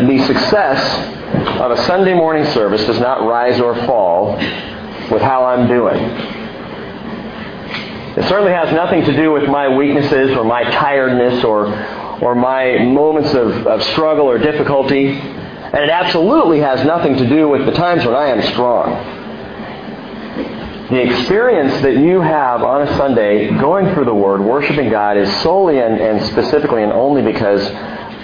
The success of a Sunday morning service does not rise or fall with how I'm doing. It certainly has nothing to do with my weaknesses or my tiredness or, or my moments of, of struggle or difficulty. And it absolutely has nothing to do with the times when I am strong. The experience that you have on a Sunday going through the Word, worshiping God, is solely and, and specifically and only because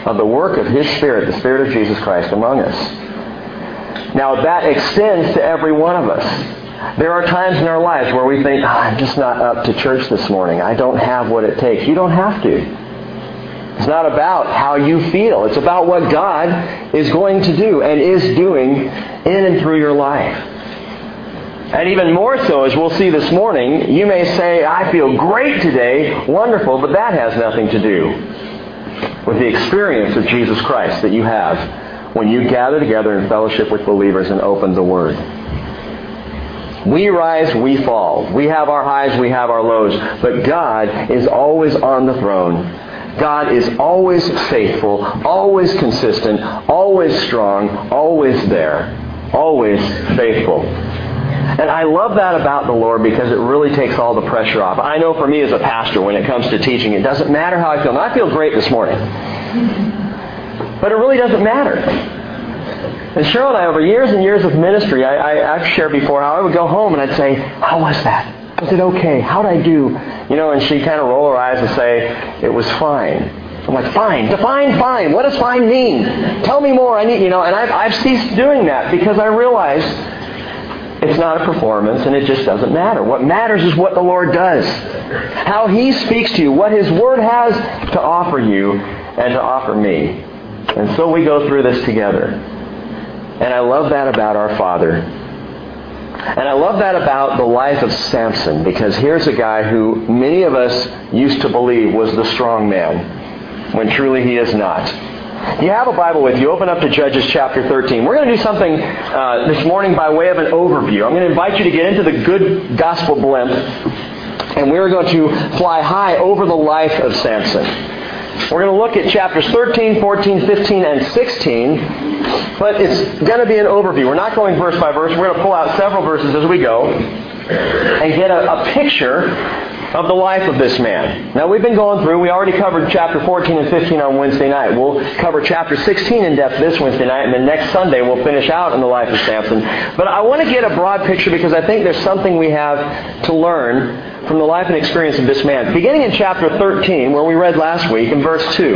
of the work of His Spirit, the Spirit of Jesus Christ among us. Now, that extends to every one of us. There are times in our lives where we think, oh, I'm just not up to church this morning. I don't have what it takes. You don't have to. It's not about how you feel. It's about what God is going to do and is doing in and through your life. And even more so, as we'll see this morning, you may say, I feel great today, wonderful, but that has nothing to do with the experience of Jesus Christ that you have when you gather together in fellowship with believers and open the Word. We rise, we fall. We have our highs, we have our lows. But God is always on the throne. God is always faithful, always consistent, always strong, always there, always faithful. And I love that about the Lord because it really takes all the pressure off. I know for me as a pastor, when it comes to teaching, it doesn't matter how I feel. I feel great this morning. But it really doesn't matter. And Cheryl and I, over years and years of ministry, I, I've shared before how I would go home and I'd say, How was that? Was it okay? How'd I do? You know, and she'd kind of roll her eyes and say, It was fine. I'm like, fine, define fine. What does fine mean? Tell me more. I need, you know, and I've, I've ceased doing that because I realize it's not a performance, and it just doesn't matter. What matters is what the Lord does. How He speaks to you, what His Word has to offer you and to offer me. And so we go through this together. And I love that about our Father. And I love that about the life of Samson, because here's a guy who many of us used to believe was the strong man, when truly he is not. You have a Bible with you. Open up to Judges chapter 13. We're going to do something uh, this morning by way of an overview. I'm going to invite you to get into the good gospel blimp, and we're going to fly high over the life of Samson. We're going to look at chapters 13, 14, 15, and 16, but it's going to be an overview. We're not going verse by verse. We're going to pull out several verses as we go and get a, a picture of the life of this man. Now, we've been going through, we already covered chapter 14 and 15 on Wednesday night. We'll cover chapter 16 in depth this Wednesday night, and then next Sunday we'll finish out in the life of Samson. But I want to get a broad picture because I think there's something we have to learn from the life and experience of this man. Beginning in chapter 13, where we read last week, in verse 2.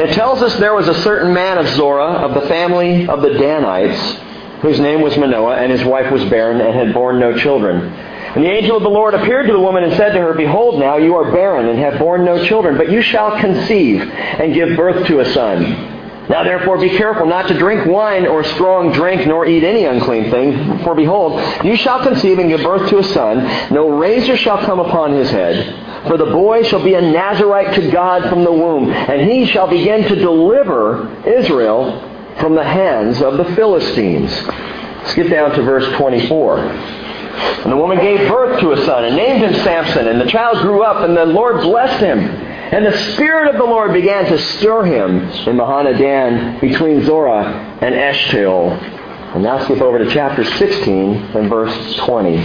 It tells us there was a certain man of Zorah, of the family of the Danites, whose name was Manoah, and his wife was barren and had borne no children. And the angel of the Lord appeared to the woman and said to her, Behold, now you are barren and have borne no children, but you shall conceive and give birth to a son. Now therefore be careful not to drink wine or strong drink, nor eat any unclean thing. For behold, you shall conceive and give birth to a son. No razor shall come upon his head. For the boy shall be a Nazarite to God from the womb, and he shall begin to deliver Israel from the hands of the Philistines. Skip down to verse 24. And the woman gave birth to a son and named him Samson. And the child grew up, and the Lord blessed him. And the Spirit of the Lord began to stir him in Mahaneh-dan between Zorah and Eshtaol. And now skip over to chapter 16 and verse 20.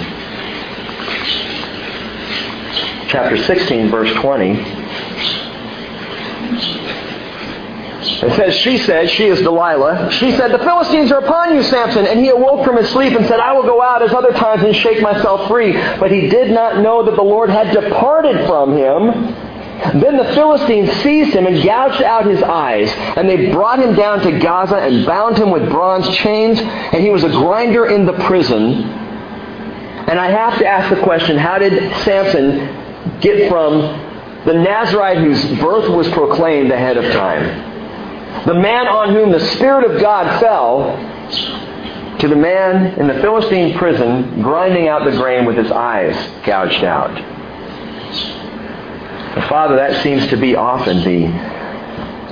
Chapter 16, verse 20. It says, She said, she is Delilah, she said, The Philistines are upon you, Samson. And he awoke from his sleep and said, I will go out as other times and shake myself free. But he did not know that the Lord had departed from him. Then the Philistines seized him and gouged out his eyes. And they brought him down to Gaza and bound him with bronze chains. And he was a grinder in the prison. And I have to ask the question, how did Samson get from the Nazarite whose birth was proclaimed ahead of time? The man on whom the Spirit of God fell, to the man in the Philistine prison grinding out the grain with his eyes gouged out. Father, that seems to be often the,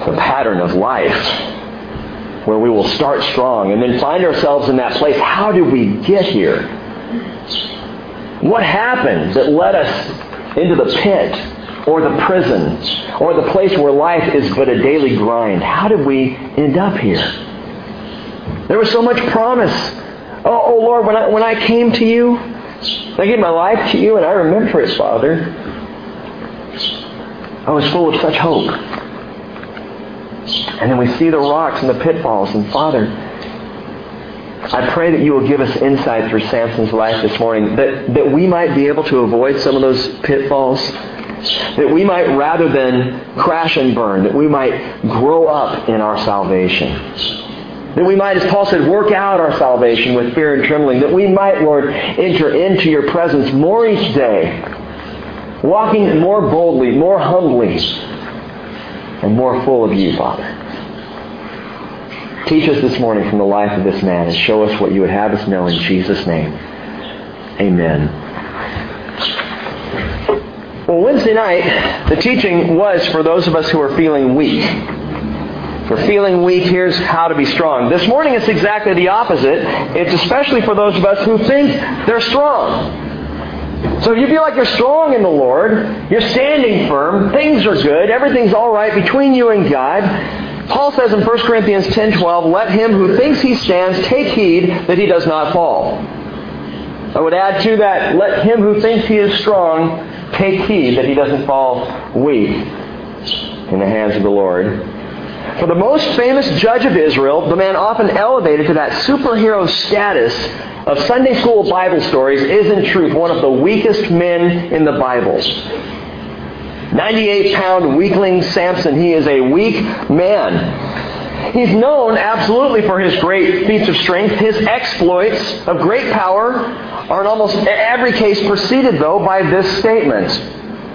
the pattern of life, where we will start strong and then find ourselves in that place. How did we get here? What happened that led us into the pit? Or the prison or the place where life is but a daily grind. How did we end up here? There was so much promise. Oh, oh Lord, when I, when I came to you, I gave my life to you, and I remember it, Father. I was full of such hope. And then we see the rocks and the pitfalls, and Father, I pray that you will give us insight through Samson's life this morning, that, that we might be able to avoid some of those pitfalls, that we might, rather than crash and burn, that we might grow up in our salvation. That we might, as Paul said, work out our salvation with fear and trembling. That we might, Lord, enter into your presence more each day, walking more boldly, more humbly, and more full of you, Father. Teach us this morning from the life of this man and show us what you would have us know in Jesus' name. Amen. Well, Wednesday night, the teaching was for those of us who are feeling weak. For feeling weak, here's how to be strong. This morning, it's exactly the opposite. It's especially for those of us who think they're strong. So if you feel like you're strong in the Lord, you're standing firm, things are good, everything's all right between you and God, Paul says in 1 Corinthians 10:12, "Let him who thinks he stands take heed that he does not fall." I would add to that, let him who thinks he is strong take heed that he doesn't fall weak in the hands of the Lord. For the most famous judge of Israel, the man often elevated to that superhero status of Sunday school Bible stories, is in truth one of the weakest men in the Bible. 98 pound weakling Samson. He is a weak man. He's known absolutely for his great feats of strength. His exploits of great power are in almost every case preceded, though, by this statement.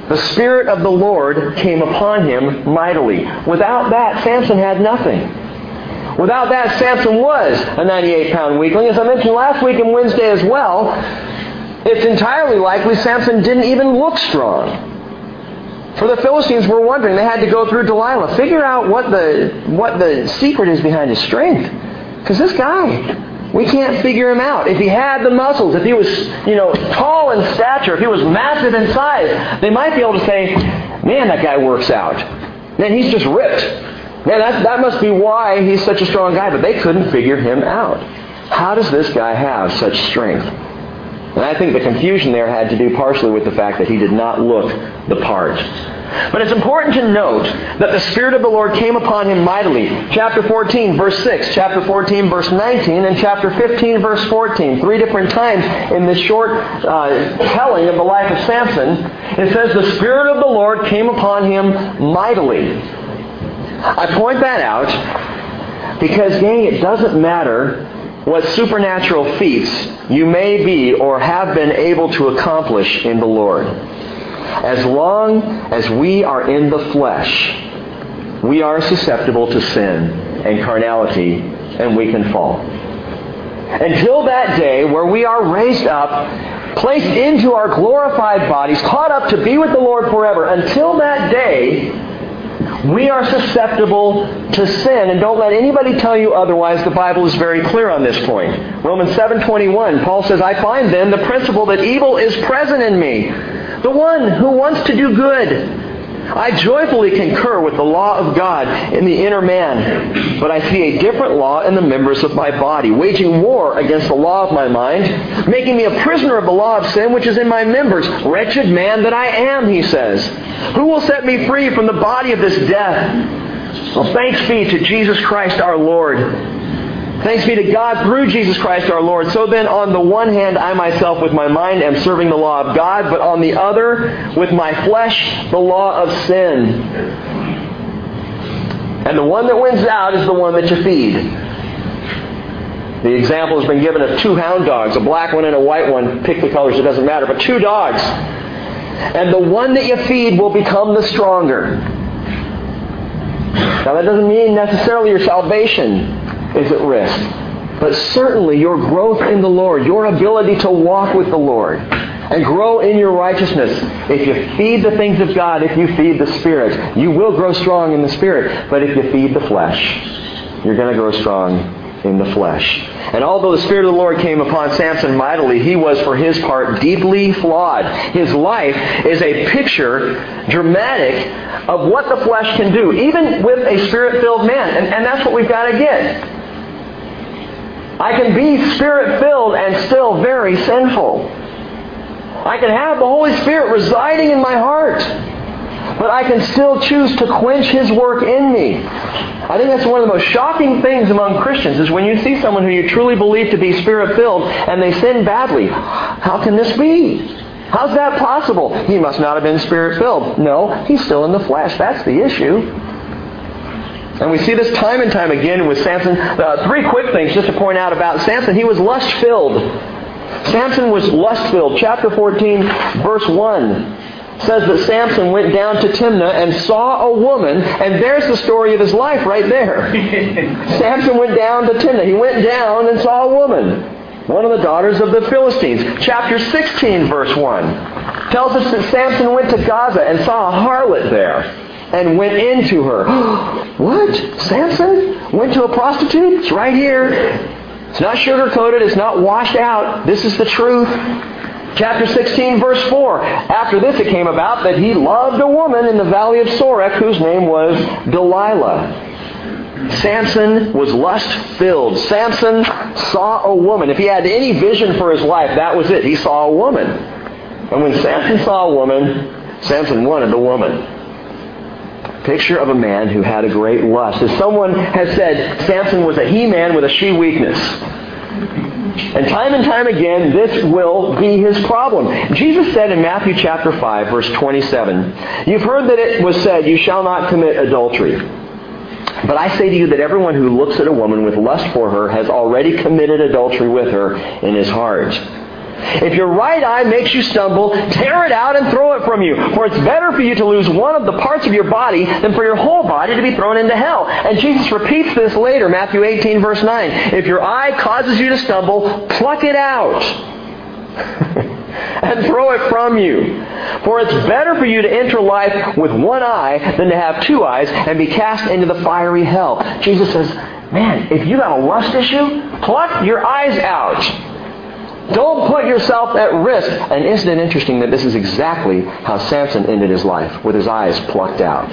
The Spirit of the Lord came upon him mightily. Without that, Samson had nothing. Without that, Samson was a 98 pound weakling. As I mentioned last week and Wednesday as well, it's entirely likely Samson didn't even look strong. For the Philistines were wondering, they had to go through Delilah, figure out what the, what the secret is behind his strength. Because this guy, we can't figure him out. If he had the muscles, if he was, you know, tall in stature, if he was massive in size, they might be able to say, man, that guy works out. Man, he's just ripped. Man, that, that must be why he's such a strong guy. But they couldn't figure him out. How does this guy have such strength? And I think the confusion there had to do partially with the fact that he did not look the part. But it's important to note that the Spirit of the Lord came upon him mightily. Chapter 14, verse 6, chapter 14, verse 19, and chapter 15, verse 14. Three different times in this short uh, telling of the life of Samson, it says, The Spirit of the Lord came upon him mightily. I point that out because, gang, it doesn't matter what supernatural feats you may be or have been able to accomplish in the Lord. As long as we are in the flesh, we are susceptible to sin and carnality, and we can fall. Until that day where we are raised up, placed into our glorified bodies, caught up to be with the Lord forever, until that day, we are susceptible to sin, and don't let anybody tell you otherwise. The Bible is very clear on this point. Romans 7:21, Paul says, "I find then the principle that evil is present in me, the one who wants to do good." I joyfully concur with the law of God in the inner man, but I see a different law in the members of my body, waging war against the law of my mind, making me a prisoner of the law of sin which is in my members. Wretched man that I am, he says. Who will set me free from the body of this death? Well, thanks be to Jesus Christ our Lord. Thanks be to God through Jesus Christ our Lord. So then, on the one hand, I myself with my mind am serving the law of God, but on the other, with my flesh, the law of sin. And the one that wins out is the one that you feed. The example has been given of two hound dogs, a black one and a white one. Pick the colors, it doesn't matter, but two dogs. And the one that you feed will become the stronger. Now, that doesn't mean necessarily your salvation is at risk. But certainly your growth in the Lord, your ability to walk with the Lord, and grow in your righteousness. If you feed the things of God, if you feed the Spirit, you will grow strong in the Spirit. But if you feed the flesh, you're going to grow strong in the flesh. And although the Spirit of the Lord came upon Samson mightily, he was for his part deeply flawed. His life is a picture, dramatic, of what the flesh can do, even with a Spirit filled man. And, and that's what we've got to get. I can be Spirit filled and still very sinful. I can have the Holy Spirit residing in my heart but I can still choose to quench His work in me. I think that's one of the most shocking things among Christians is when you see someone who you truly believe to be spirit filled and they sin badly. How can this be? How's that possible? He must not have been spirit filled. No, he's still in the flesh. That's the issue. And we see this time and time again with Samson. Uh, three quick things just to point out about Samson. He was lust filled. Samson was lust filled. Chapter 14, verse 1 says that Samson went down to Timnah and saw a woman, and there's the story of his life right there. Samson went down to Timnah. He went down and saw a woman, one of the daughters of the Philistines. Chapter 16, verse 1, tells us that Samson went to Gaza and saw a harlot there and went into her. what? Samson went to a prostitute? It's right here. It's not sugar coated. It's not washed out. This is the truth. Chapter 16, verse 4. After this it came about that he loved a woman in the valley of Sorek whose name was Delilah. Samson was lust filled. Samson saw a woman. If he had any vision for his life, that was it. He saw a woman. And when Samson saw a woman, Samson wanted the woman. Picture of a man who had a great lust. As someone has said, Samson was a he man with a she weakness. And time and time again, this will be his problem. Jesus said in Matthew chapter 5, verse 27, You've heard that it was said, You shall not commit adultery. But I say to you that everyone who looks at a woman with lust for her has already committed adultery with her in his heart. If your right eye makes you stumble, tear it out and throw it from you. For it's better for you to lose one of the parts of your body than for your whole body to be thrown into hell. And Jesus repeats this later, Matthew 18, verse 9. If your eye causes you to stumble, pluck it out. and throw it from you. For it's better for you to enter life with one eye than to have two eyes and be cast into the fiery hell. Jesus says, man, if you got a lust issue, pluck your eyes out. Don't put yourself at risk. And isn't it interesting that this is exactly how Samson ended his life, with his eyes plucked out?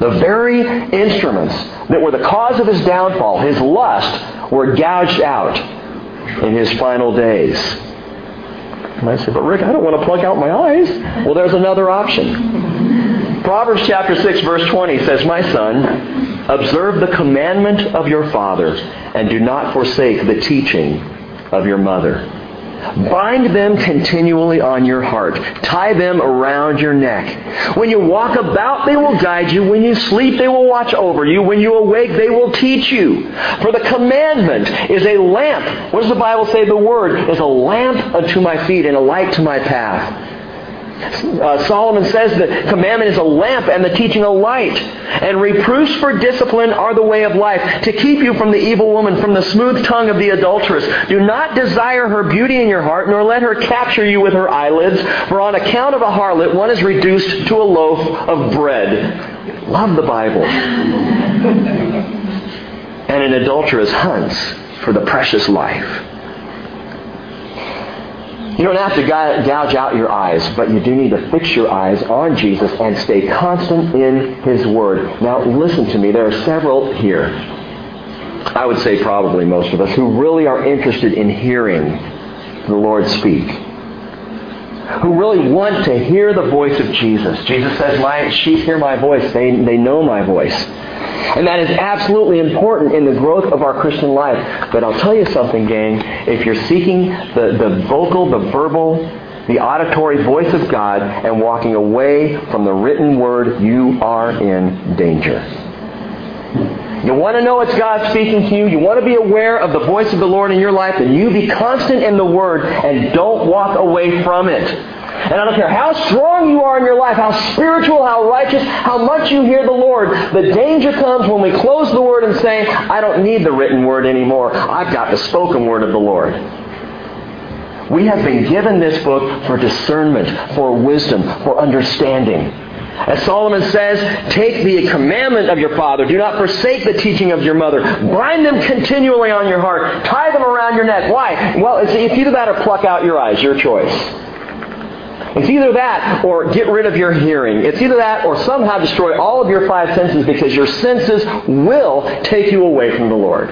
The very instruments that were the cause of his downfall, his lust, were gouged out in his final days. And I say, but Rick, I don't want to pluck out my eyes. Well, there's another option. Proverbs chapter 6, verse 20 says, My son, observe the commandment of your father, and do not forsake the teaching of your mother. Bind them continually on your heart. Tie them around your neck. When you walk about, they will guide you. When you sleep, they will watch over you. When you awake, they will teach you. For the commandment is a lamp. What does the Bible say? The word is a lamp unto my feet and a light to my path. Uh, Solomon says that commandment is a lamp and the teaching a light. And reproofs for discipline are the way of life, to keep you from the evil woman, from the smooth tongue of the adulteress. Do not desire her beauty in your heart, nor let her capture you with her eyelids, for on account of a harlot one is reduced to a loaf of bread. Love the Bible. and an adulteress hunts for the precious life. You don't have to gouge out your eyes, but you do need to fix your eyes on Jesus and stay constant in His Word. Now, listen to me. There are several here, I would say probably most of us, who really are interested in hearing the Lord speak. Who really want to hear the voice of Jesus. Jesus says, My sheep hear my voice. They, they know my voice. And that is absolutely important in the growth of our Christian life. But I'll tell you something, gang. If you're seeking the, the vocal, the verbal, the auditory voice of God and walking away from the written word, you are in danger. You want to know it's God speaking to you. You want to be aware of the voice of the Lord in your life, and you be constant in the Word and don't walk away from it. And I don't care how strong you are in your life, how spiritual, how righteous, how much you hear the Lord, the danger comes when we close the Word and say, I don't need the written Word anymore. I've got the spoken Word of the Lord. We have been given this book for discernment, for wisdom, for understanding. As Solomon says, take the commandment of your father. Do not forsake the teaching of your mother. Bind them continually on your heart. Tie them around your neck. Why? Well, it's, it's either that or pluck out your eyes. Your choice. It's either that or get rid of your hearing. It's either that or somehow destroy all of your five senses because your senses will take you away from the Lord.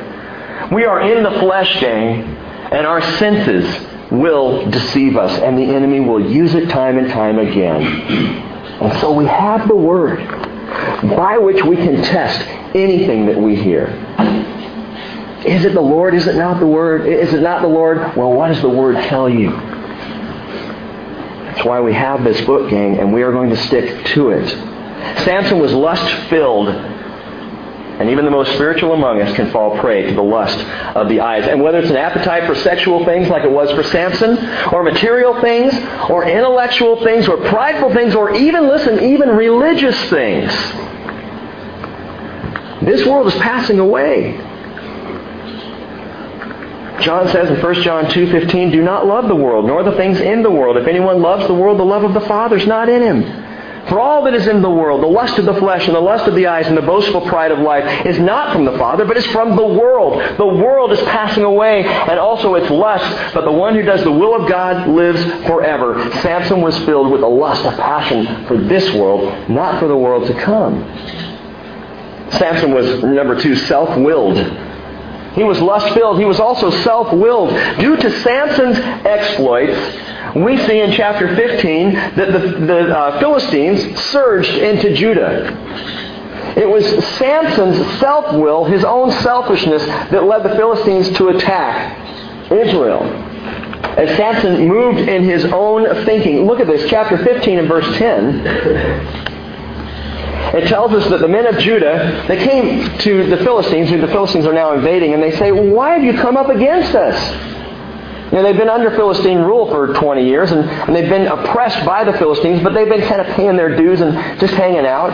We are in the flesh, gang, and our senses will deceive us, and the enemy will use it time and time again. And so we have the Word by which we can test anything that we hear. Is it the Lord? Is it not the Word? Is it not the Lord? Well, what does the Word tell you? That's why we have this book, gang, and we are going to stick to it. Samson was lust filled, and even the most spiritual among us can fall prey to the lust of the eyes. And whether it's an appetite for sexual things like it was for Samson, or material things, or intellectual things, or prideful things, or even, listen, even religious things, this world is passing away. John says in 1 John 2:15, "Do not love the world, nor the things in the world. If anyone loves the world, the love of the Father is not in him." For all that is in the world, the lust of the flesh and the lust of the eyes and the boastful pride of life is not from the Father, but is from the world. The world is passing away and also its lust, but the one who does the will of God lives forever. Samson was filled with a lust, a passion for this world, not for the world to come. Samson was, number two, self-willed. He was lust filled. He was also self willed. Due to Samson's exploits, we see in chapter 15 that the, the uh, Philistines surged into Judah. It was Samson's self will, his own selfishness, that led the Philistines to attack Israel. As Samson moved in his own thinking. Look at this, chapter 15 and verse 10 it tells us that the men of Judah, they came to the Philistines, who the Philistines are now invading, and they say, why have you come up against us? You know, they've been under Philistine rule for 20 years, and, and they've been oppressed by the Philistines, but they've been kind of paying their dues and just hanging out.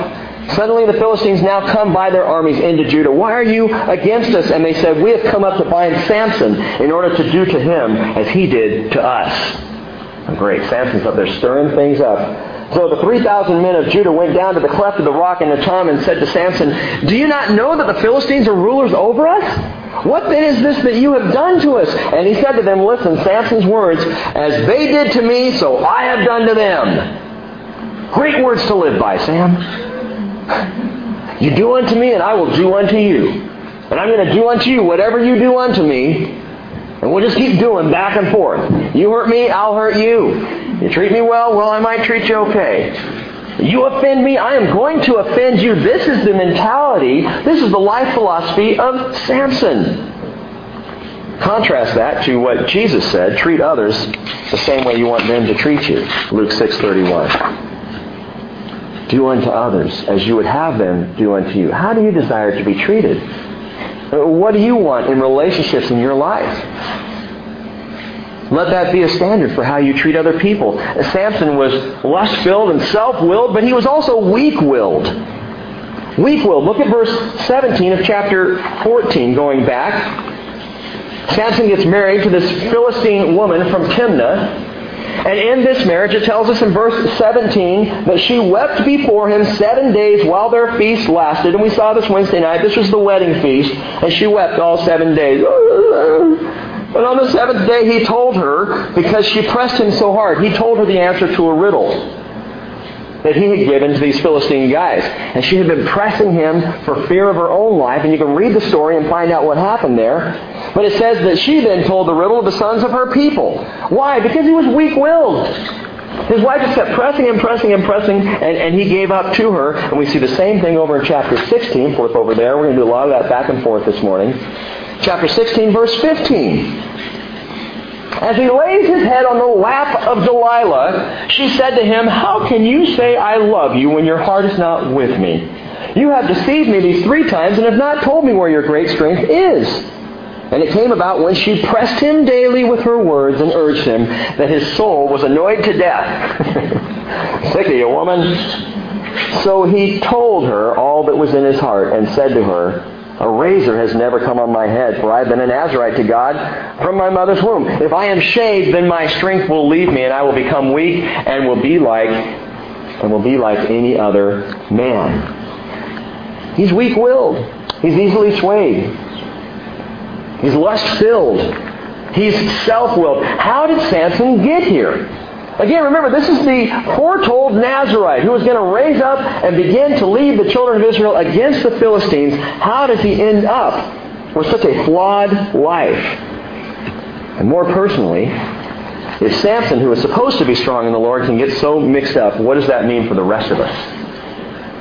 Suddenly the Philistines now come by their armies into Judah. Why are you against us? And they said, we have come up to bind Samson in order to do to him as he did to us. great. Samson's up there stirring things up. So the 3,000 men of Judah went down to the cleft of the rock in the Etam and said to Samson, Do you not know that the Philistines are rulers over us? What then is this that you have done to us? And he said to them, Listen, Samson's words, As they did to me, so I have done to them. Great words to live by, Sam. You do unto me, and I will do unto you. And I'm going to do unto you whatever you do unto me. And we'll just keep doing back and forth. You hurt me, I'll hurt you. You treat me well, well, I might treat you okay. You offend me, I am going to offend you. This is the mentality, this is the life philosophy of Samson. Contrast that to what Jesus said, treat others the same way you want them to treat you. Luke 6:31. Do unto others as you would have them do unto you. How do you desire to be treated? Uh, what do you want in relationships in your life? Let that be a standard for how you treat other people. Samson was lust filled and self willed, but he was also weak willed. Weak willed. Look at verse 17 of chapter 14, going back. Samson gets married to this Philistine woman from Timnah. And in this marriage, it tells us in verse 17 that she wept before him seven days while their feast lasted. And we saw this Wednesday night. This was the wedding feast. And she wept all seven days. But on the seventh day he told her, because she pressed him so hard, he told her the answer to a riddle that he had given to these Philistine guys. And she had been pressing him for fear of her own life, and you can read the story and find out what happened there. But it says that she then told the riddle of the sons of her people. Why? Because he was weak-willed. His wife just kept pressing and pressing and pressing, and, and he gave up to her. And we see the same thing over in chapter 16. Flip over there. We're going to do a lot of that back and forth this morning chapter 16, verse 15. As he lays his head on the lap of Delilah, she said to him, How can you say I love you when your heart is not with me? You have deceived me these three times and have not told me where your great strength is. And it came about when she pressed him daily with her words and urged him that his soul was annoyed to death. Sick of you, woman. So he told her all that was in his heart and said to her, a razor has never come on my head, for I have been a Nazarite to God from my mother's womb. If I am shaved, then my strength will leave me, and I will become weak and will be like and will be like any other man. He's weak-willed. He's easily swayed. He's lust-filled. He's self-willed. How did Samson get here? Again, remember, this is the foretold Nazarite who was going to raise up and begin to lead the children of Israel against the Philistines. How does he end up with such a flawed life? And more personally, if Samson, who is supposed to be strong in the Lord, can get so mixed up, what does that mean for the rest of us?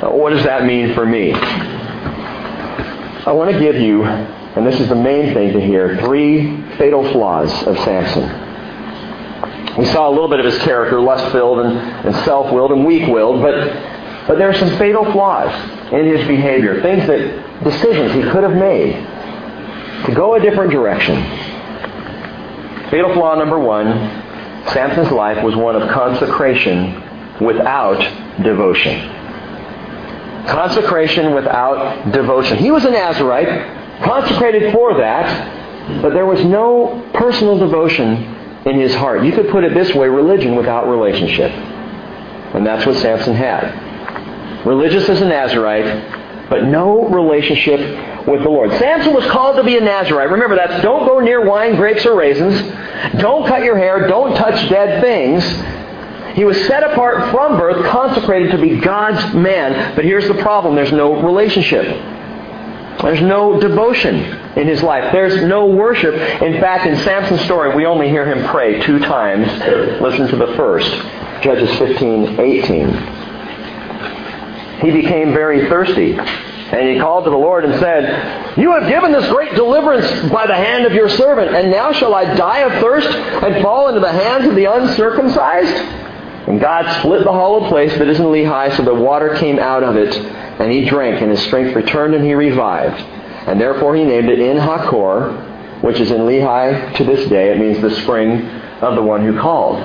Uh, what does that mean for me? I want to give you, and this is the main thing to hear, three fatal flaws of Samson. We saw a little bit of his character, lust-filled and, and self-willed and weak-willed, but, but there are some fatal flaws in his behavior, things that, decisions he could have made to go a different direction. Fatal flaw number one, Samson's life was one of consecration without devotion. Consecration without devotion. He was a Nazarite, consecrated for that, but there was no personal devotion in his heart. You could put it this way religion without relationship. And that's what Samson had. Religious as a Nazarite, but no relationship with the Lord. Samson was called to be a Nazarite. Remember that. Don't go near wine, grapes, or raisins. Don't cut your hair. Don't touch dead things. He was set apart from birth, consecrated to be God's man. But here's the problem there's no relationship. There's no devotion in his life. There's no worship. In fact, in Samson's story, we only hear him pray two times. Listen to the first. Judges 15, 18. He became very thirsty. And he called to the Lord and said, You have given this great deliverance by the hand of your servant, and now shall I die of thirst and fall into the hands of the uncircumcised? And God split the hollow place that is in Lehi, so the water came out of it, and he drank, and his strength returned, and he revived. And therefore he named it En Hakkore, which is in Lehi to this day. It means the spring of the one who called.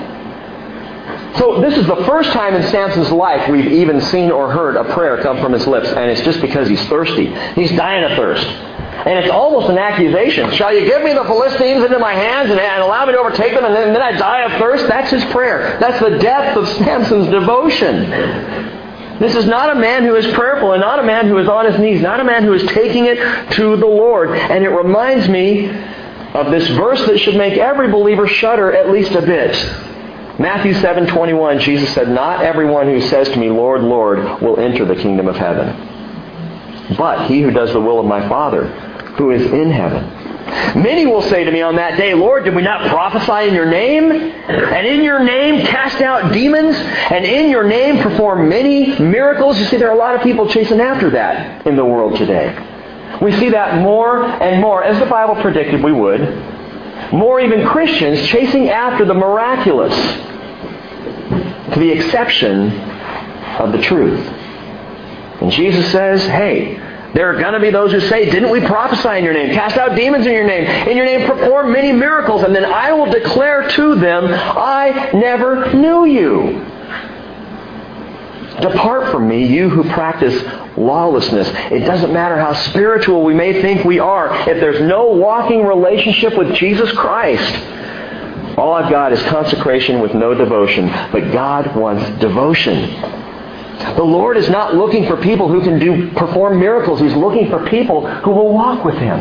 So this is the first time in Samson's life we've even seen or heard a prayer come from his lips, and it's just because he's thirsty. He's dying of thirst. And it's almost an accusation. Shall you give me the Philistines into my hands and, and allow me to overtake them, and then, and then I die of thirst? That's his prayer. That's the depth of Samson's devotion. This is not a man who is prayerful and not a man who is on his knees, not a man who is taking it to the Lord. And it reminds me of this verse that should make every believer shudder at least a bit. Matthew 7:21 Jesus said, "Not everyone who says to me, Lord, Lord, will enter the kingdom of heaven, but he who does the will of my Father who is in heaven." Many will say to me on that day, Lord, did we not prophesy in your name? And in your name cast out demons? And in your name perform many miracles? You see, there are a lot of people chasing after that in the world today. We see that more and more, as the Bible predicted we would. More even Christians chasing after the miraculous to the exception of the truth. And Jesus says, hey, there are going to be those who say, Didn't we prophesy in your name? Cast out demons in your name. In your name perform many miracles. And then I will declare to them, I never knew you. Depart from me, you who practice lawlessness. It doesn't matter how spiritual we may think we are. If there's no walking relationship with Jesus Christ, all I've got is consecration with no devotion. But God wants devotion. The Lord is not looking for people who can do perform miracles. He's looking for people who will walk with Him,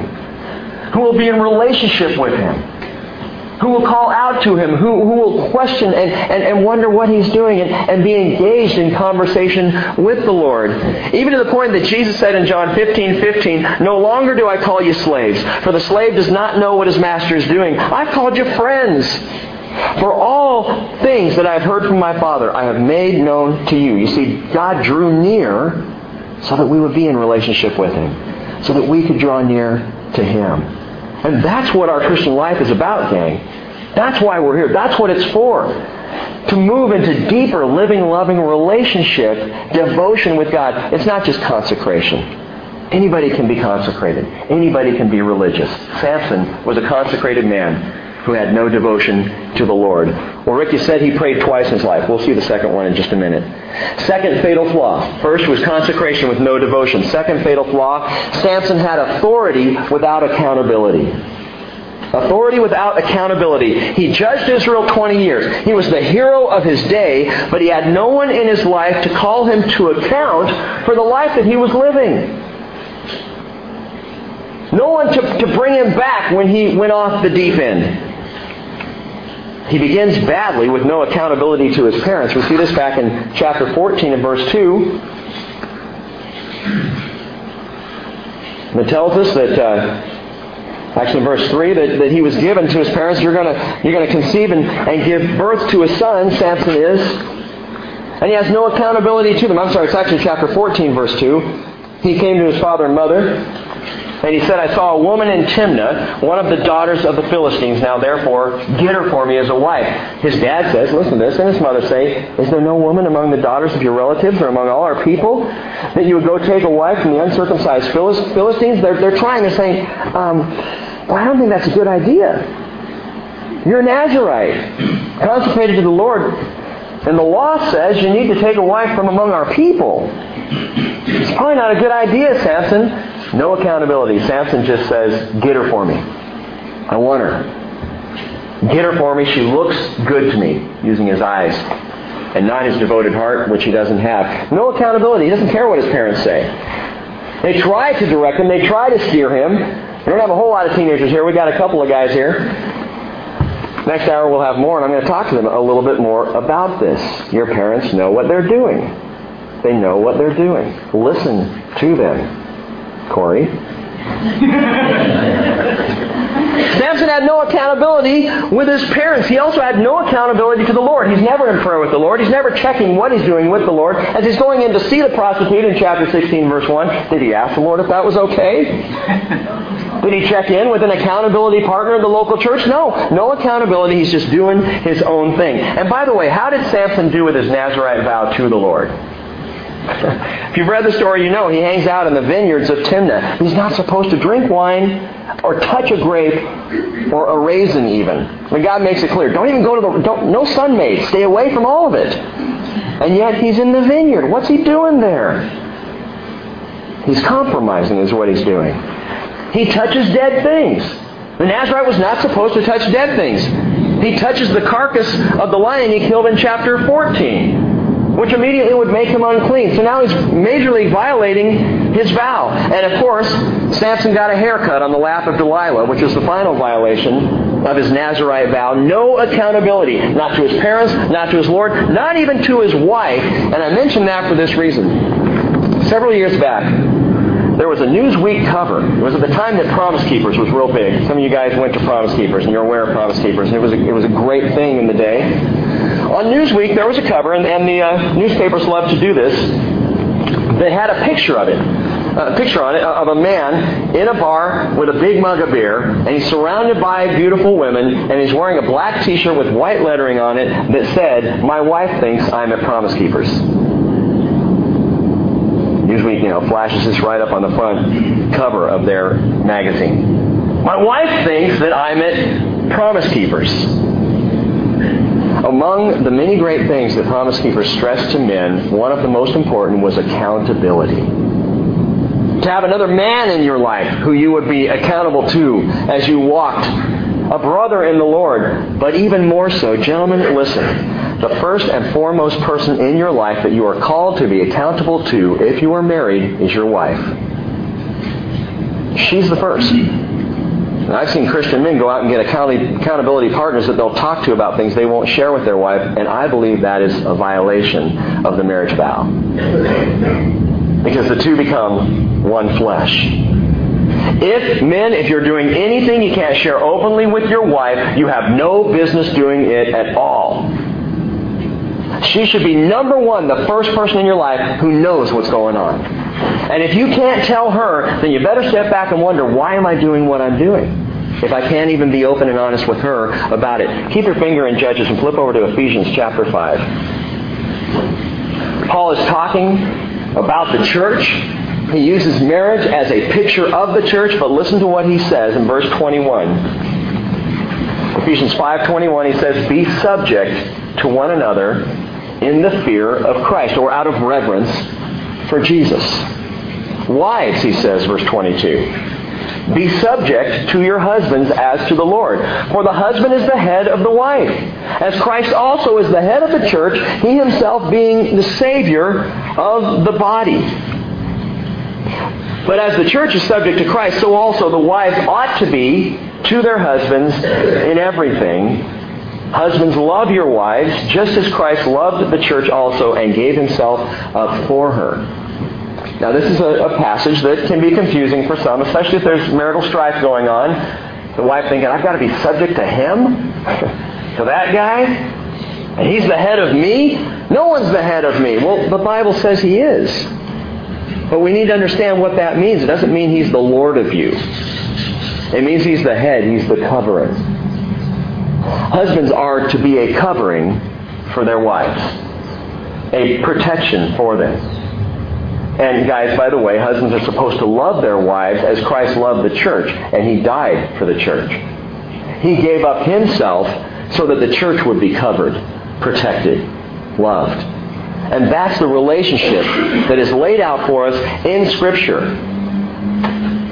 who will be in relationship with Him, who will call out to Him, who, who will question and, and, and wonder what He's doing and, and be engaged in conversation with the Lord. Even to the point that Jesus said in John 15, 15, No longer do I call you slaves, for the slave does not know what his master is doing. I've called you friends. For all things that I have heard from my Father, I have made known to you. You see, God drew near so that we would be in relationship with Him, so that we could draw near to Him. And that's what our Christian life is about, gang. That's why we're here. That's what it's for. To move into deeper, living, loving relationship, devotion with God. It's not just consecration. Anybody can be consecrated. Anybody can be religious. Samson was a consecrated man who had no devotion to the Lord. Well, Rick, you said he prayed twice in his life. We'll see the second one in just a minute. Second fatal flaw. First was consecration with no devotion. Second fatal flaw, Samson had authority without accountability. Authority without accountability. He judged Israel 20 years. He was the hero of his day, but he had no one in his life to call him to account for the life that he was living. No one to, to bring him back when he went off the deep end. He begins badly with no accountability to his parents. We see this back in chapter 14 and verse 2. It tells us that, uh, actually verse 3, that, that he was given to his parents. You're going you're gonna conceive and, and give birth to a son, Samson is. And he has no accountability to them. I'm sorry, it's actually chapter 14, verse 2. He came to his father and mother. And he said, I saw a woman in Timnah, one of the daughters of the Philistines. Now therefore, get her for me as a wife. His dad says, listen to this, and his mother say, Is there no woman among the daughters of your relatives or among all our people that you would go take a wife from the uncircumcised Philistines? They're, they're trying, they're saying, um, well, I don't think that's a good idea. You're a Nazarite, consecrated to the Lord. And the law says you need to take a wife from among our people. It's probably not a good idea, Samson. No accountability. Samson just says, Get her for me. I want her. Get her for me. She looks good to me, using his eyes, and not his devoted heart, which he doesn't have. No accountability. He doesn't care what his parents say. They try to direct him, they try to steer him. We don't have a whole lot of teenagers here. we got a couple of guys here. Next hour we'll have more, and I'm going to talk to them a little bit more about this. Your parents know what they're doing. They know what they're doing. Listen to them. Corey. Samson had no accountability with his parents. He also had no accountability to the Lord. He's never in prayer with the Lord. He's never checking what he's doing with the Lord. As he's going in to see the prostitute in chapter 16, verse 1, did he ask the Lord if that was okay? Did he check in with an accountability partner in the local church? No. No accountability. He's just doing his own thing. And by the way, how did Samson do with his Nazarite vow to the Lord? if you've read the story, you know he hangs out in the vineyards of Timnah. He's not supposed to drink wine or touch a grape or a raisin even. I God makes it clear. Don't even go to the, don't, no Sun-Maid. Stay away from all of it. And yet he's in the vineyard. What's he doing there? He's compromising is what he's doing. He touches dead things. The Nazarite was not supposed to touch dead things. He touches the carcass of the lion he killed in chapter 14 which immediately would make him unclean. So now he's majorly violating his vow. And of course, Samson got a haircut on the lap of Delilah, which was the final violation of his Nazarite vow. No accountability, not to his parents, not to his Lord, not even to his wife. And I mention that for this reason. Several years back, there was a Newsweek cover. It was at the time that Promise Keepers was real big. Some of you guys went to Promise Keepers, and you're aware of Promise Keepers. And it was a, it was a great thing in the day on Newsweek, there was a cover, and, and the uh, newspapers love to do this. They had a picture of it, a picture on it of a man in a bar with a big mug of beer, and he's surrounded by beautiful women, and he's wearing a black T-shirt with white lettering on it that said, "My wife thinks I'm at Promise Keepers." Newsweek, you know, flashes this right up on the front cover of their magazine. My wife thinks that I'm at Promise Keepers. Among the many great things that Promise Keepers stressed to men, one of the most important was accountability. To have another man in your life who you would be accountable to as you walked, a brother in the Lord. But even more so, gentlemen, listen. The first and foremost person in your life that you are called to be accountable to, if you are married, is your wife. She's the first. And I've seen Christian men go out and get accountability partners that they'll talk to about things they won't share with their wife, and I believe that is a violation of the marriage vow. Because the two become one flesh. If, men, if you're doing anything you can't share openly with your wife, you have no business doing it at all. She should be number one, the first person in your life who knows what's going on. And if you can't tell her, then you better step back and wonder, why am I doing what I'm doing? If I can't even be open and honest with her about it. Keep your finger in Judges and flip over to Ephesians chapter 5. Paul is talking about the church. He uses marriage as a picture of the church, but listen to what he says in verse 21. Ephesians 5:21 he says, "Be subject to one another in the fear of Christ or out of reverence for Jesus." Wives, he says, verse 22, Be subject to your husbands as to the Lord. For the husband is the head of the wife, as Christ also is the head of the church, he himself being the Savior of the body. But as the church is subject to Christ, so also the wives ought to be to their husbands in everything. Husbands, love your wives, just as Christ loved the church also and gave himself up for her. Now, this is a, a, passage that can be confusing for some, especially if there's marital strife going on. The wife thinking, I've got to be subject to him? to that guy? And he's the head of me? No one's the head of me. Well, the Bible says he is. But we need to understand what that means. It doesn't mean he's the Lord of you. It means he's the head, he's the covering. Husbands are to be a covering for their wives, a protection for them. And guys, by the way, husbands are supposed to love their wives as Christ loved the church, and he died for the church. He gave up himself so that the church would be covered, protected, loved. And that's the relationship that is laid out for us in Scripture.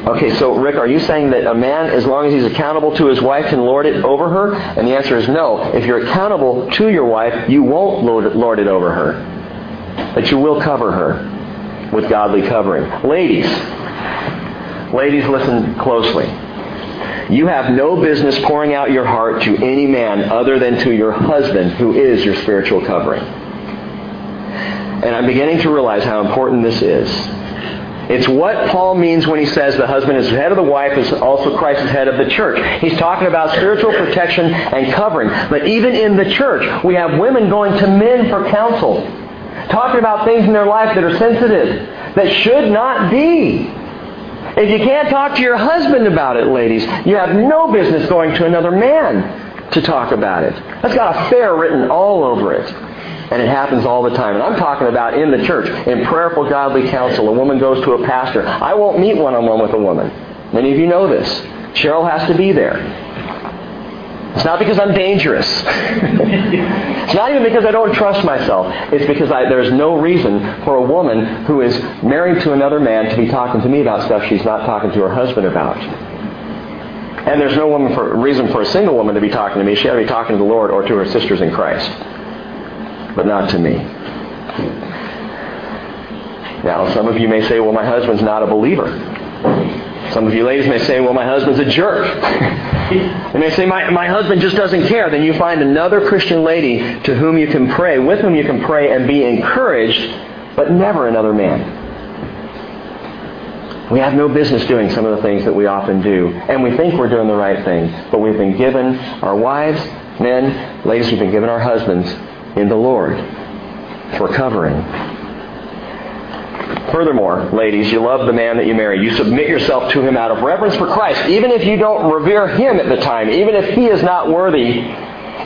Okay, so Rick, are you saying that a man, as long as he's accountable to his wife, can lord it over her? And the answer is no. If you're accountable to your wife, you won't lord it over her. But you will cover her with godly covering. Ladies, ladies, listen closely. You have no business pouring out your heart to any man other than to your husband, who is your spiritual covering. And I'm beginning to realize how important this is. It's what Paul means when he says the husband is head of the wife, is also Christ is head of the church. He's talking about spiritual protection and covering. But even in the church, we have women going to men for counsel talking about things in their life that are sensitive, that should not be. If you can't talk to your husband about it, ladies, you have no business going to another man to talk about it. That's got a fair written all over it. And it happens all the time. And I'm talking about in the church, in prayerful godly counsel. A woman goes to a pastor. I won't meet one on one with a woman. Many of you know this. Cheryl has to be there. It's not because I'm dangerous. it's not even because I don't trust myself. It's because I, there's no reason for a woman who is married to another man to be talking to me about stuff she's not talking to her husband about. And there's no for, reason for a single woman to be talking to me. She ought to be talking to the Lord or to her sisters in Christ. But not to me. Now, some of you may say, well, my husband's not a believer. Some of you ladies may say, well, my husband's a jerk. they may say, my, my husband just doesn't care. Then you find another Christian lady to whom you can pray, with whom you can pray and be encouraged, but never another man. We have no business doing some of the things that we often do. And we think we're doing the right thing. But we've been given our wives, men, ladies, we've been given our husbands in the Lord for covering. Furthermore, ladies, you love the man that you marry. You submit yourself to him out of reverence for Christ, even if you don't revere him at the time, even if he is not worthy,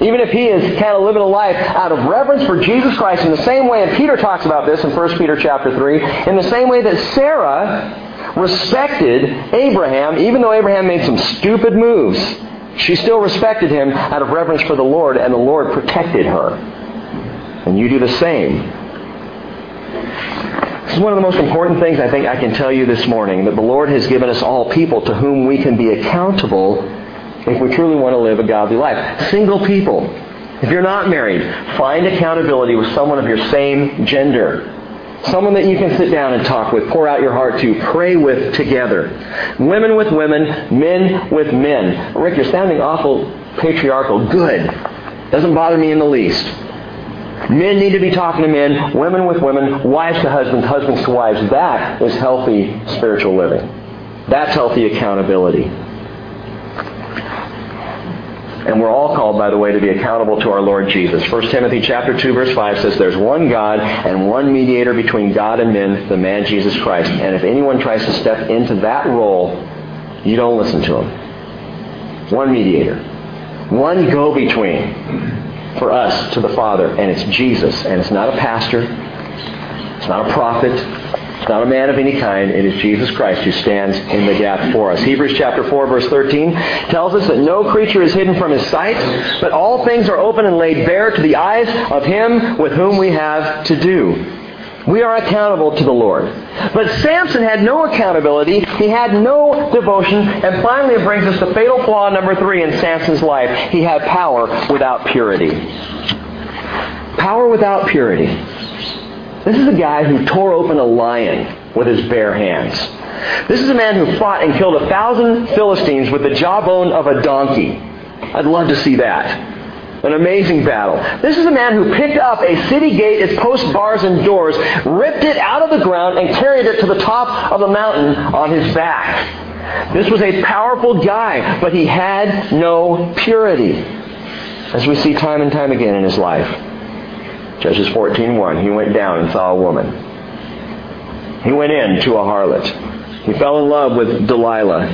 even if he is kind of living a life out of reverence for Jesus Christ in the same way, and Peter talks about this in 1 Peter chapter 3, in the same way that Sarah respected Abraham, even though Abraham made some stupid moves. She still respected him out of reverence for the Lord, and the Lord protected her. And you do the same. This is one of the most important things I think I can tell you this morning that the Lord has given us all people to whom we can be accountable if we truly want to live a godly life. Single people. If you're not married, find accountability with someone of your same gender. Someone that you can sit down and talk with, pour out your heart to, pray with together. Women with women, men with men. Rick, you're sounding awful patriarchal. Good. Doesn't bother me in the least. Men need to be talking to men, women with women, wives to husbands, husbands to wives. That is healthy spiritual living. That's healthy accountability. And we're all called, by the way, to be accountable to our Lord Jesus. 1 Timothy chapter 2, verse 5 says, There's one God and one mediator between God and men, the man Jesus Christ. And if anyone tries to step into that role, you don't listen to him. One mediator. One go-between for us to the Father, and it's Jesus. And it's not a pastor, it's not a prophet, it's not a man of any kind. It is Jesus Christ who stands in the gap for us. Hebrews chapter 4, verse 13 tells us that no creature is hidden from his sight, but all things are open and laid bare to the eyes of him with whom we have to do. We are accountable to the Lord. But Samson had no accountability. He had no devotion. And finally, it brings us to fatal flaw number three in Samson's life. He had power without purity. Power without purity. This is a guy who tore open a lion with his bare hands. This is a man who fought and killed a thousand Philistines with the jawbone of a donkey. I'd love to see that. An amazing battle. This is a man who picked up a city gate, its post bars and doors, ripped it out of the ground, and carried it to the top of the mountain on his back. This was a powerful guy, but he had no purity. As we see time and time again in his life. Judges 14.1, he went down and saw a woman. He went in to a harlot. He fell in love with Delilah.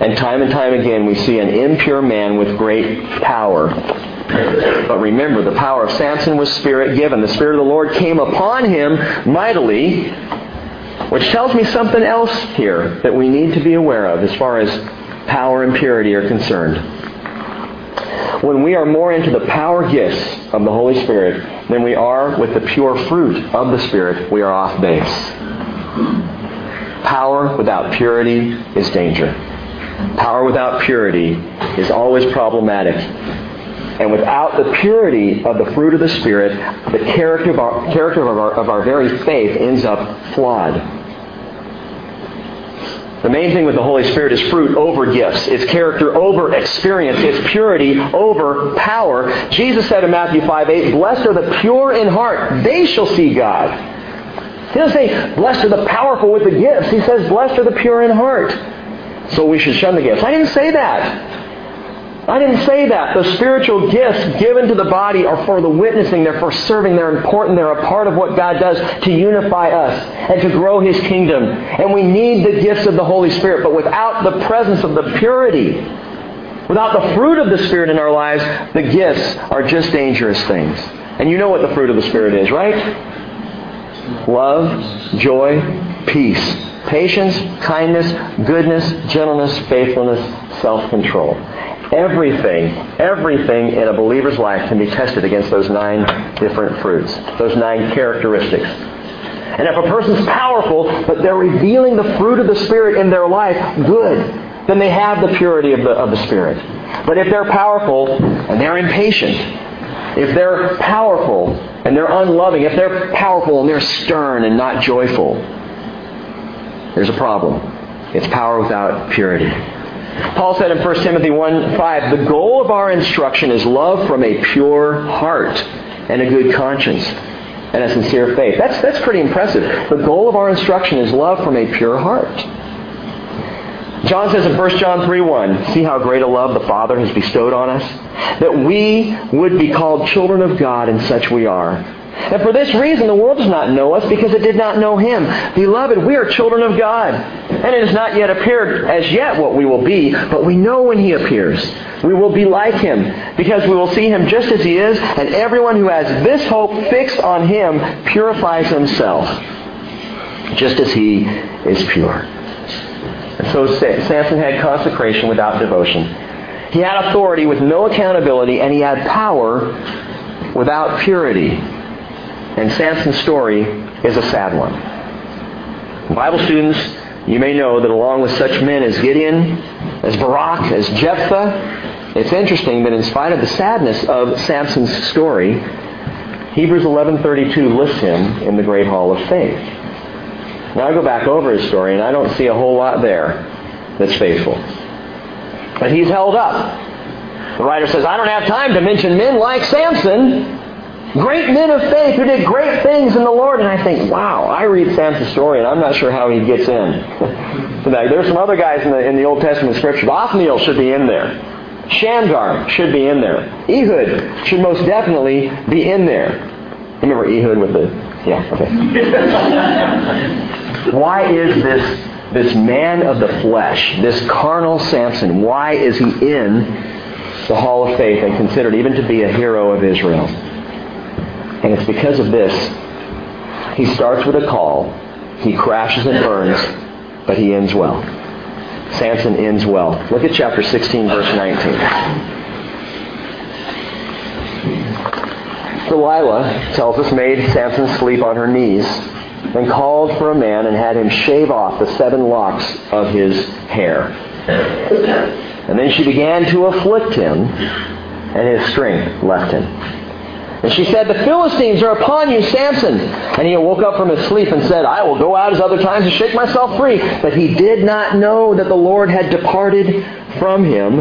And time and time again we see an impure man with great power but remember, the power of Samson was spirit given. The Spirit of the Lord came upon him mightily, which tells me something else here that we need to be aware of as far as power and purity are concerned. When we are more into the power gifts of the Holy Spirit than we are with the pure fruit of the Spirit, we are off base. Power without purity is danger. Power without purity is always problematic. And without the purity of the fruit of the Spirit, the character of our, character of our, of our very faith ends up flawed. The main thing with the Holy Spirit is fruit over gifts. It's character over experience. It's purity over power. Jesus said in Matthew 5 8, Blessed are the pure in heart. They shall see God. He doesn't say, Blessed are the powerful with the gifts. He says, Blessed are the pure in heart. So we should shun the gifts. I didn't say that. I didn't say that. The spiritual gifts given to the body are for the witnessing. They're for serving. They're important. They're a part of what God does to unify us and to grow His kingdom. And we need the gifts of the Holy Spirit. But without the presence of the purity, without the fruit of the Spirit in our lives, the gifts are just dangerous things. And you know what the fruit of the Spirit is, right? Love, joy, peace, patience, kindness, goodness, gentleness, faithfulness, self-control. Everything, everything in a believer's life can be tested against those nine different fruits, those nine characteristics. And if a person's powerful, but they're revealing the fruit of the Spirit in their life, good. Then they have the purity of the, of the Spirit. But if they're powerful and they're impatient, if they're powerful and they're unloving, if they're powerful and they're stern and not joyful, there's a problem. It's power without purity. Paul said in 1 Timothy 1 5, the goal of our instruction is love from a pure heart and a good conscience and a sincere faith. That's, that's pretty impressive. The goal of our instruction is love from a pure heart. John says in 1 John 3 1, see how great a love the Father has bestowed on us? That we would be called children of God, and such we are. And for this reason, the world does not know us because it did not know Him. Beloved, we are children of God. And it has not yet appeared as yet what we will be, but we know when He appears. We will be like Him because we will see Him just as He is, and everyone who has this hope fixed on Him purifies himself just as He is pure. And so Samson had consecration without devotion. He had authority with no accountability, and he had power without purity. And Samson's story is a sad one. Bible students, you may know that along with such men as Gideon, as Barak, as Jephthah, it's interesting that in spite of the sadness of Samson's story, Hebrews 11:32 lists him in the great hall of faith. Now I go back over his story and I don't see a whole lot there that's faithful. But he's held up. The writer says, I don't have time to mention men like Samson Great men of faith who did great things in the Lord. And I think, wow, I read Samson's story and I'm not sure how he gets in. There's some other guys in the, in the Old Testament scripture. Othniel should be in there. Shamgar should be in there. Ehud should most definitely be in there. Remember Ehud with the... Yeah, okay. why is this, this man of the flesh, this carnal Samson, why is he in the hall of faith and considered even to be a hero of Israel? And it's because of this. He starts with a call, he crashes and burns, but he ends well. Samson ends well. Look at chapter 16, verse 19. Delilah tells us made Samson sleep on her knees and called for a man and had him shave off the seven locks of his hair. And then she began to afflict him, and his strength left him. And she said, The Philistines are upon you, Samson. And he awoke up from his sleep and said, I will go out as other times and shake myself free. But he did not know that the Lord had departed from him.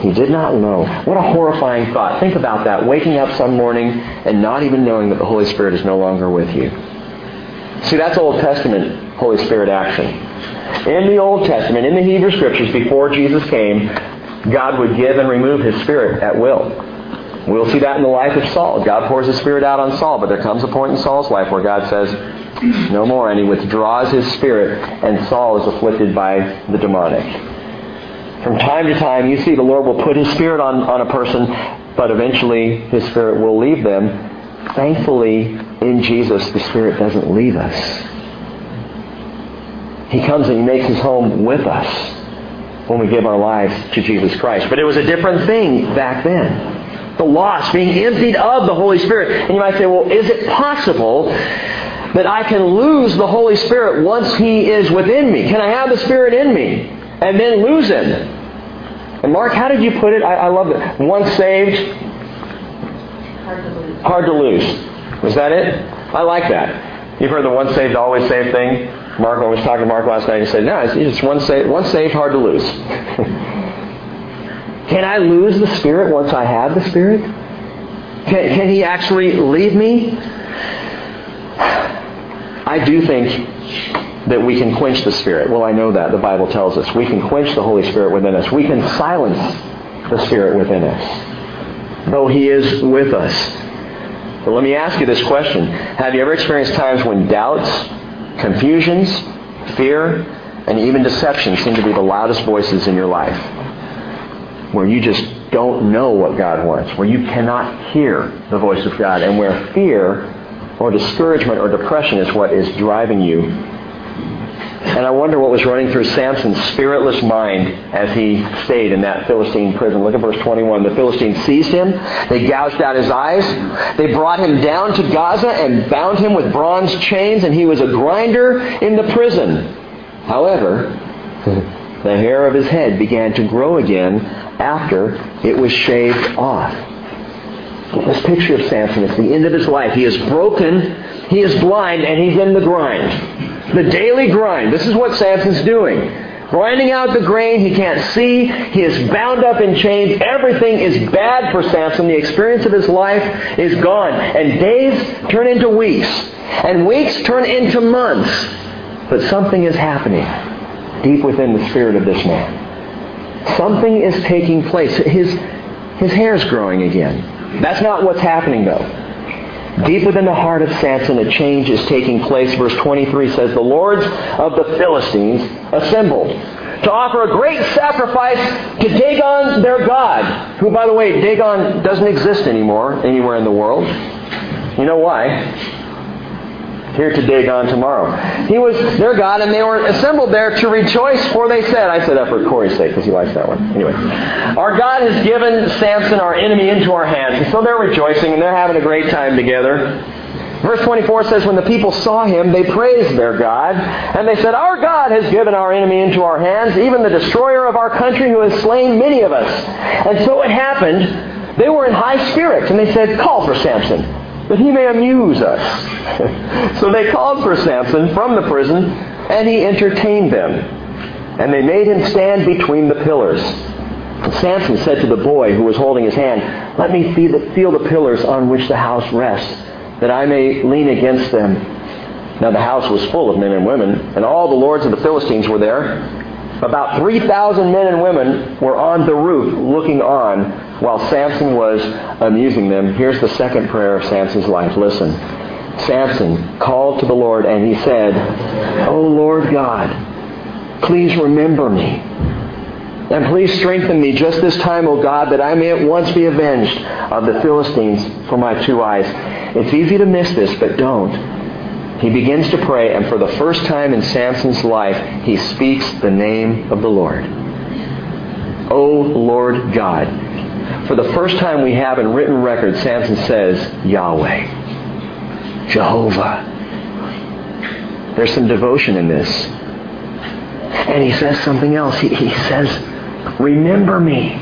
He did not know. What a horrifying thought. Think about that. Waking up some morning and not even knowing that the Holy Spirit is no longer with you. See, that's Old Testament Holy Spirit action. In the Old Testament, in the Hebrew Scriptures, before Jesus came, God would give and remove His Spirit at will. We'll see that in the life of Saul. God pours His Spirit out on Saul, but there comes a point in Saul's life where God says, no more, and He withdraws His Spirit, and Saul is afflicted by the demonic. From time to time, you see the Lord will put His Spirit on, on a person, but eventually His Spirit will leave them. Thankfully, in Jesus, the Spirit doesn't leave us. He comes and He makes His home with us when we give our lives to Jesus Christ. But it was a different thing back then the loss, being emptied of the Holy Spirit. And you might say, well, is it possible that I can lose the Holy Spirit once He is within me? Can I have the Spirit in me and then lose Him? And Mark, how did you put it? I, I love it. Once saved, hard to lose. Hard to lose. Was that it? I like that. You've heard the once saved, always saved thing? Mark, I was talking to Mark last night, he said, no, it's, it's once saved, once saved, hard to lose. Can I lose the Spirit once I have the Spirit? Can, can He actually leave me? I do think that we can quench the Spirit. Well, I know that. The Bible tells us. We can quench the Holy Spirit within us. We can silence the Spirit within us. Though He is with us. But let me ask you this question. Have you ever experienced times when doubts, confusions, fear, and even deception seem to be the loudest voices in your life? Where you just don't know what God wants, where you cannot hear the voice of God, and where fear or discouragement or depression is what is driving you. And I wonder what was running through Samson's spiritless mind as he stayed in that Philistine prison. Look at verse 21. The Philistines seized him. They gouged out his eyes. They brought him down to Gaza and bound him with bronze chains, and he was a grinder in the prison. However, the hair of his head began to grow again after it was shaved off. This picture of Samson, it's the end of his life. He is broken, he is blind, and he's in the grind. The daily grind. This is what Samson's doing. Grinding out the grain, he can't see, he is bound up in chains, everything is bad for Samson. The experience of his life is gone. And days turn into weeks, and weeks turn into months. But something is happening deep within the spirit of this man. Something is taking place. His, his hair's growing again. That's not what's happening though. Deep within the heart of Samson, a change is taking place. Verse 23 says, The lords of the Philistines assembled to offer a great sacrifice to Dagon, their god, who, by the way, Dagon doesn't exist anymore anywhere in the world. You know why? Here today, gone tomorrow. He was their God, and they were assembled there to rejoice, for they said, I said that for Corey's sake, because he likes that one. Anyway, our God has given Samson, our enemy, into our hands. And so they're rejoicing, and they're having a great time together. Verse 24 says, When the people saw him, they praised their God, and they said, Our God has given our enemy into our hands, even the destroyer of our country who has slain many of us. And so it happened, they were in high spirits, and they said, Call for Samson that he may amuse us. so they called for Samson from the prison, and he entertained them. And they made him stand between the pillars. And Samson said to the boy who was holding his hand, Let me feel the, feel the pillars on which the house rests, that I may lean against them. Now the house was full of men and women, and all the lords of the Philistines were there. About 3,000 men and women were on the roof looking on while Samson was amusing them. Here's the second prayer of Samson's life. Listen. Samson called to the Lord and he said, O Lord God, please remember me. And please strengthen me just this time, O God, that I may at once be avenged of the Philistines for my two eyes. It's easy to miss this, but don't. He begins to pray, and for the first time in Samson's life, he speaks the name of the Lord. O Lord God, for the first time we have in written record, Samson says, Yahweh, Jehovah. There's some devotion in this. And he says something else. He, he says, Remember me.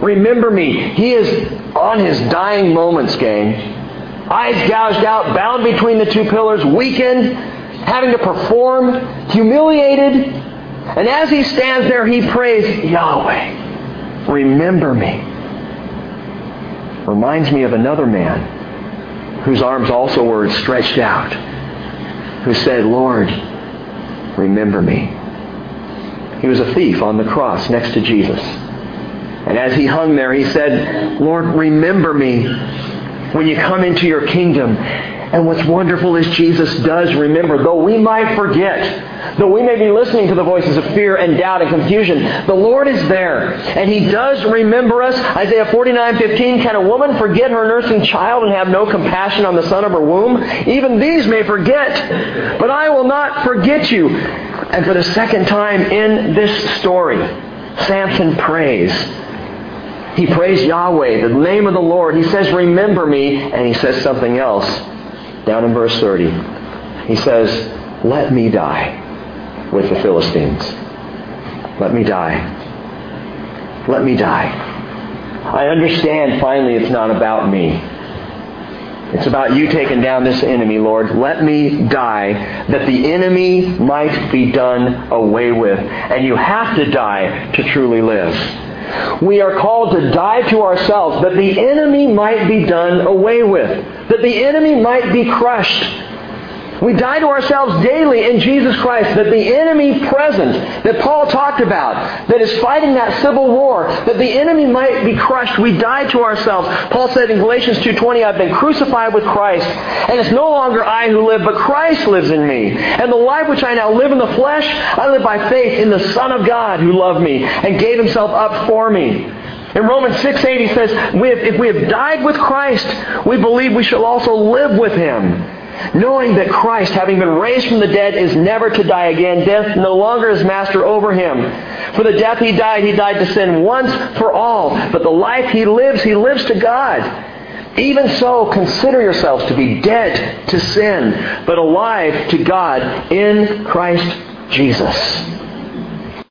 Remember me. He is on his dying moments, gang. Eyes gouged out, bound between the two pillars, weakened, having to perform, humiliated. And as he stands there, he prays, Yahweh, remember me. Reminds me of another man whose arms also were stretched out, who said, Lord, remember me. He was a thief on the cross next to Jesus. And as he hung there, he said, Lord, remember me when you come into your kingdom. And what's wonderful is Jesus does remember, though we might forget, though we may be listening to the voices of fear and doubt and confusion, the Lord is there. And He does remember us. Isaiah 49, 15, can a woman forget her nursing child and have no compassion on the son of her womb? Even these may forget, but I will not forget you. And for the second time in this story, Samson prays. He prays Yahweh, the name of the Lord. He says, remember me. And he says something else down in verse 30. He says, let me die with the Philistines. Let me die. Let me die. I understand finally it's not about me. It's about you taking down this enemy, Lord. Let me die that the enemy might be done away with. And you have to die to truly live. We are called to die to ourselves that the enemy might be done away with, that the enemy might be crushed. We die to ourselves daily in Jesus Christ that the enemy present that Paul talked about, that is fighting that civil war, that the enemy might be crushed. We die to ourselves. Paul said in Galatians 2.20, I've been crucified with Christ, and it's no longer I who live, but Christ lives in me. And the life which I now live in the flesh, I live by faith in the Son of God who loved me and gave himself up for me. In Romans 6.8 he says, if we have died with Christ, we believe we shall also live with him knowing that Christ, having been raised from the dead, is never to die again. Death no longer is master over him. For the death he died, he died to sin once for all. But the life he lives, he lives to God. Even so, consider yourselves to be dead to sin, but alive to God in Christ Jesus.